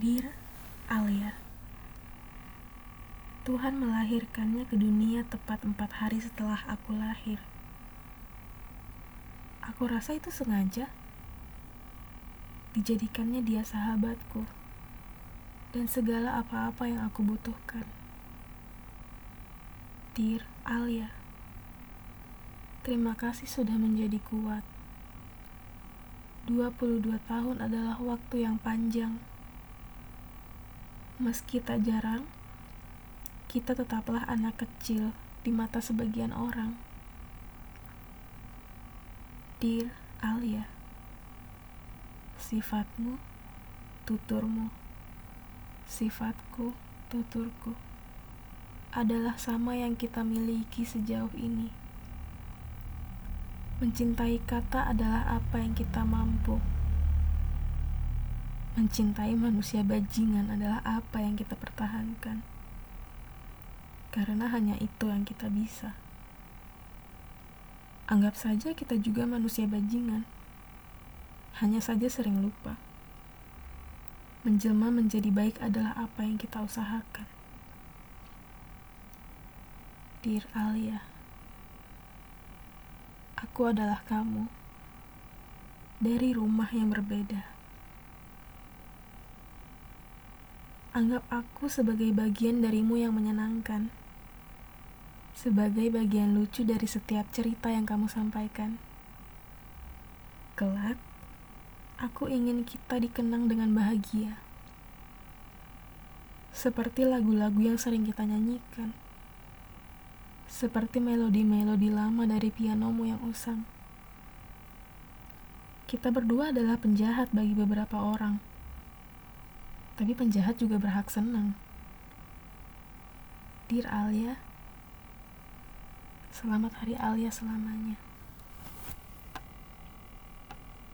Dear Alia Tuhan melahirkannya ke dunia tepat empat hari setelah aku lahir. Aku rasa itu sengaja. Dijadikannya dia sahabatku dan segala apa-apa yang aku butuhkan. Dear Alia, terima kasih sudah menjadi kuat. 22 tahun adalah waktu yang panjang. Meski tak jarang, kita tetaplah anak kecil di mata sebagian orang. Dear Alia, sifatmu, tuturmu, sifatku, tuturku adalah sama yang kita miliki sejauh ini. Mencintai kata adalah apa yang kita mampu. Mencintai manusia bajingan adalah apa yang kita pertahankan. Karena hanya itu yang kita bisa. Anggap saja kita juga manusia bajingan. Hanya saja sering lupa. Menjelma menjadi baik adalah apa yang kita usahakan. Dear Alia, Aku adalah kamu dari rumah yang berbeda. Anggap aku sebagai bagian darimu yang menyenangkan, sebagai bagian lucu dari setiap cerita yang kamu sampaikan. Kelak, aku ingin kita dikenang dengan bahagia, seperti lagu-lagu yang sering kita nyanyikan seperti melodi-melodi lama dari pianomu yang usang. Kita berdua adalah penjahat bagi beberapa orang, tapi penjahat juga berhak senang. Dear Alia, selamat hari Alia selamanya.